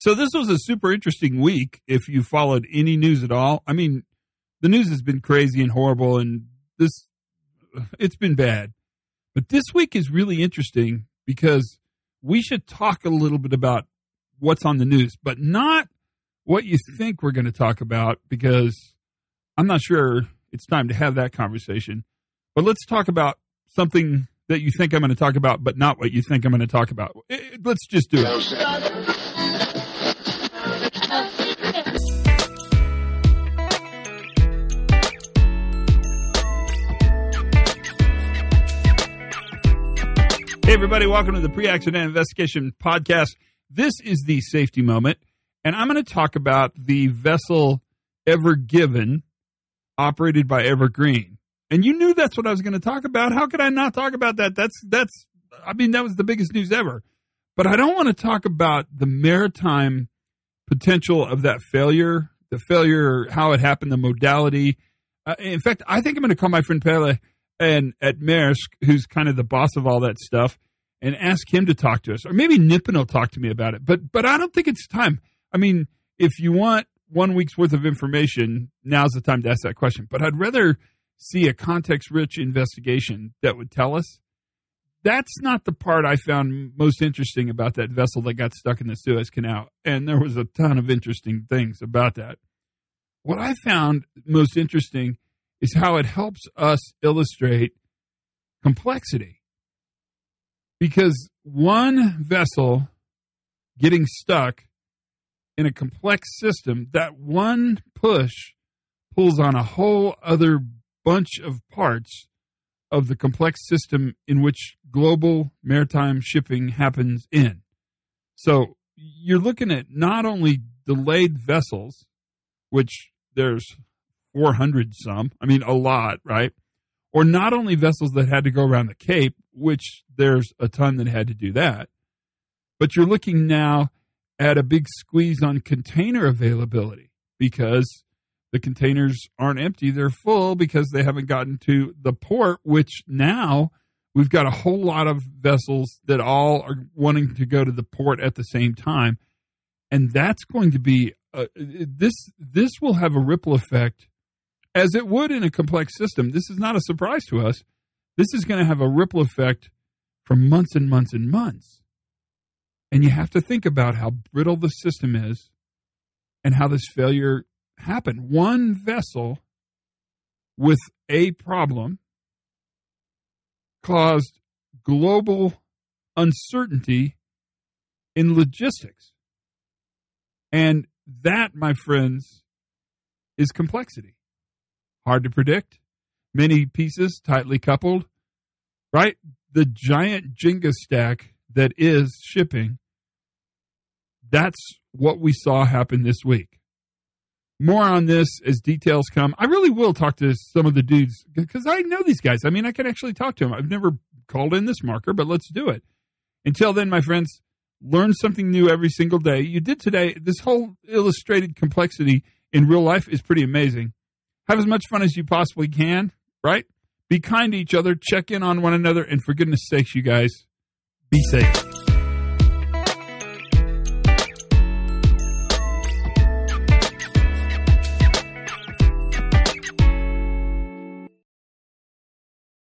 So this was a super interesting week if you followed any news at all. I mean, the news has been crazy and horrible and this it's been bad. But this week is really interesting because we should talk a little bit about what's on the news, but not what you think we're going to talk about because I'm not sure it's time to have that conversation. But let's talk about something that you think I'm going to talk about, but not what you think I'm going to talk about. Let's just do it. Hey, everybody, welcome to the Pre Accident Investigation Podcast. This is the safety moment, and I'm going to talk about the vessel Ever Given, operated by Evergreen. And you knew that's what I was going to talk about. How could I not talk about that? That's, that's, I mean, that was the biggest news ever. But I don't want to talk about the maritime potential of that failure, the failure, how it happened, the modality. Uh, in fact, I think I'm going to call my friend Pele and at Maersk, who's kind of the boss of all that stuff, and ask him to talk to us, or maybe Nippon will talk to me about it. But but I don't think it's time. I mean, if you want one week's worth of information, now's the time to ask that question. But I'd rather see a context-rich investigation that would tell us. That's not the part I found most interesting about that vessel that got stuck in the Suez Canal, and there was a ton of interesting things about that. What I found most interesting is how it helps us illustrate complexity. Because one vessel getting stuck in a complex system, that one push pulls on a whole other bunch of parts of the complex system in which global maritime shipping happens in. So you're looking at not only delayed vessels, which there's 400 some, I mean, a lot, right? Or not only vessels that had to go around the Cape, which there's a ton that had to do that, but you're looking now at a big squeeze on container availability because the containers aren't empty. They're full because they haven't gotten to the port, which now we've got a whole lot of vessels that all are wanting to go to the port at the same time. And that's going to be uh, this. This will have a ripple effect, as it would in a complex system. This is not a surprise to us. This is going to have a ripple effect for months and months and months. And you have to think about how brittle the system is and how this failure happened. One vessel with a problem caused global uncertainty in logistics. And that, my friends, is complexity. Hard to predict, many pieces tightly coupled, right? The giant Jenga stack that is shipping. That's what we saw happen this week. More on this as details come. I really will talk to some of the dudes because I know these guys. I mean, I can actually talk to them. I've never called in this marker, but let's do it. Until then, my friends, learn something new every single day. You did today. This whole illustrated complexity in real life is pretty amazing. Have as much fun as you possibly can, right? Be kind to each other, check in on one another, and for goodness sakes, you guys, be safe.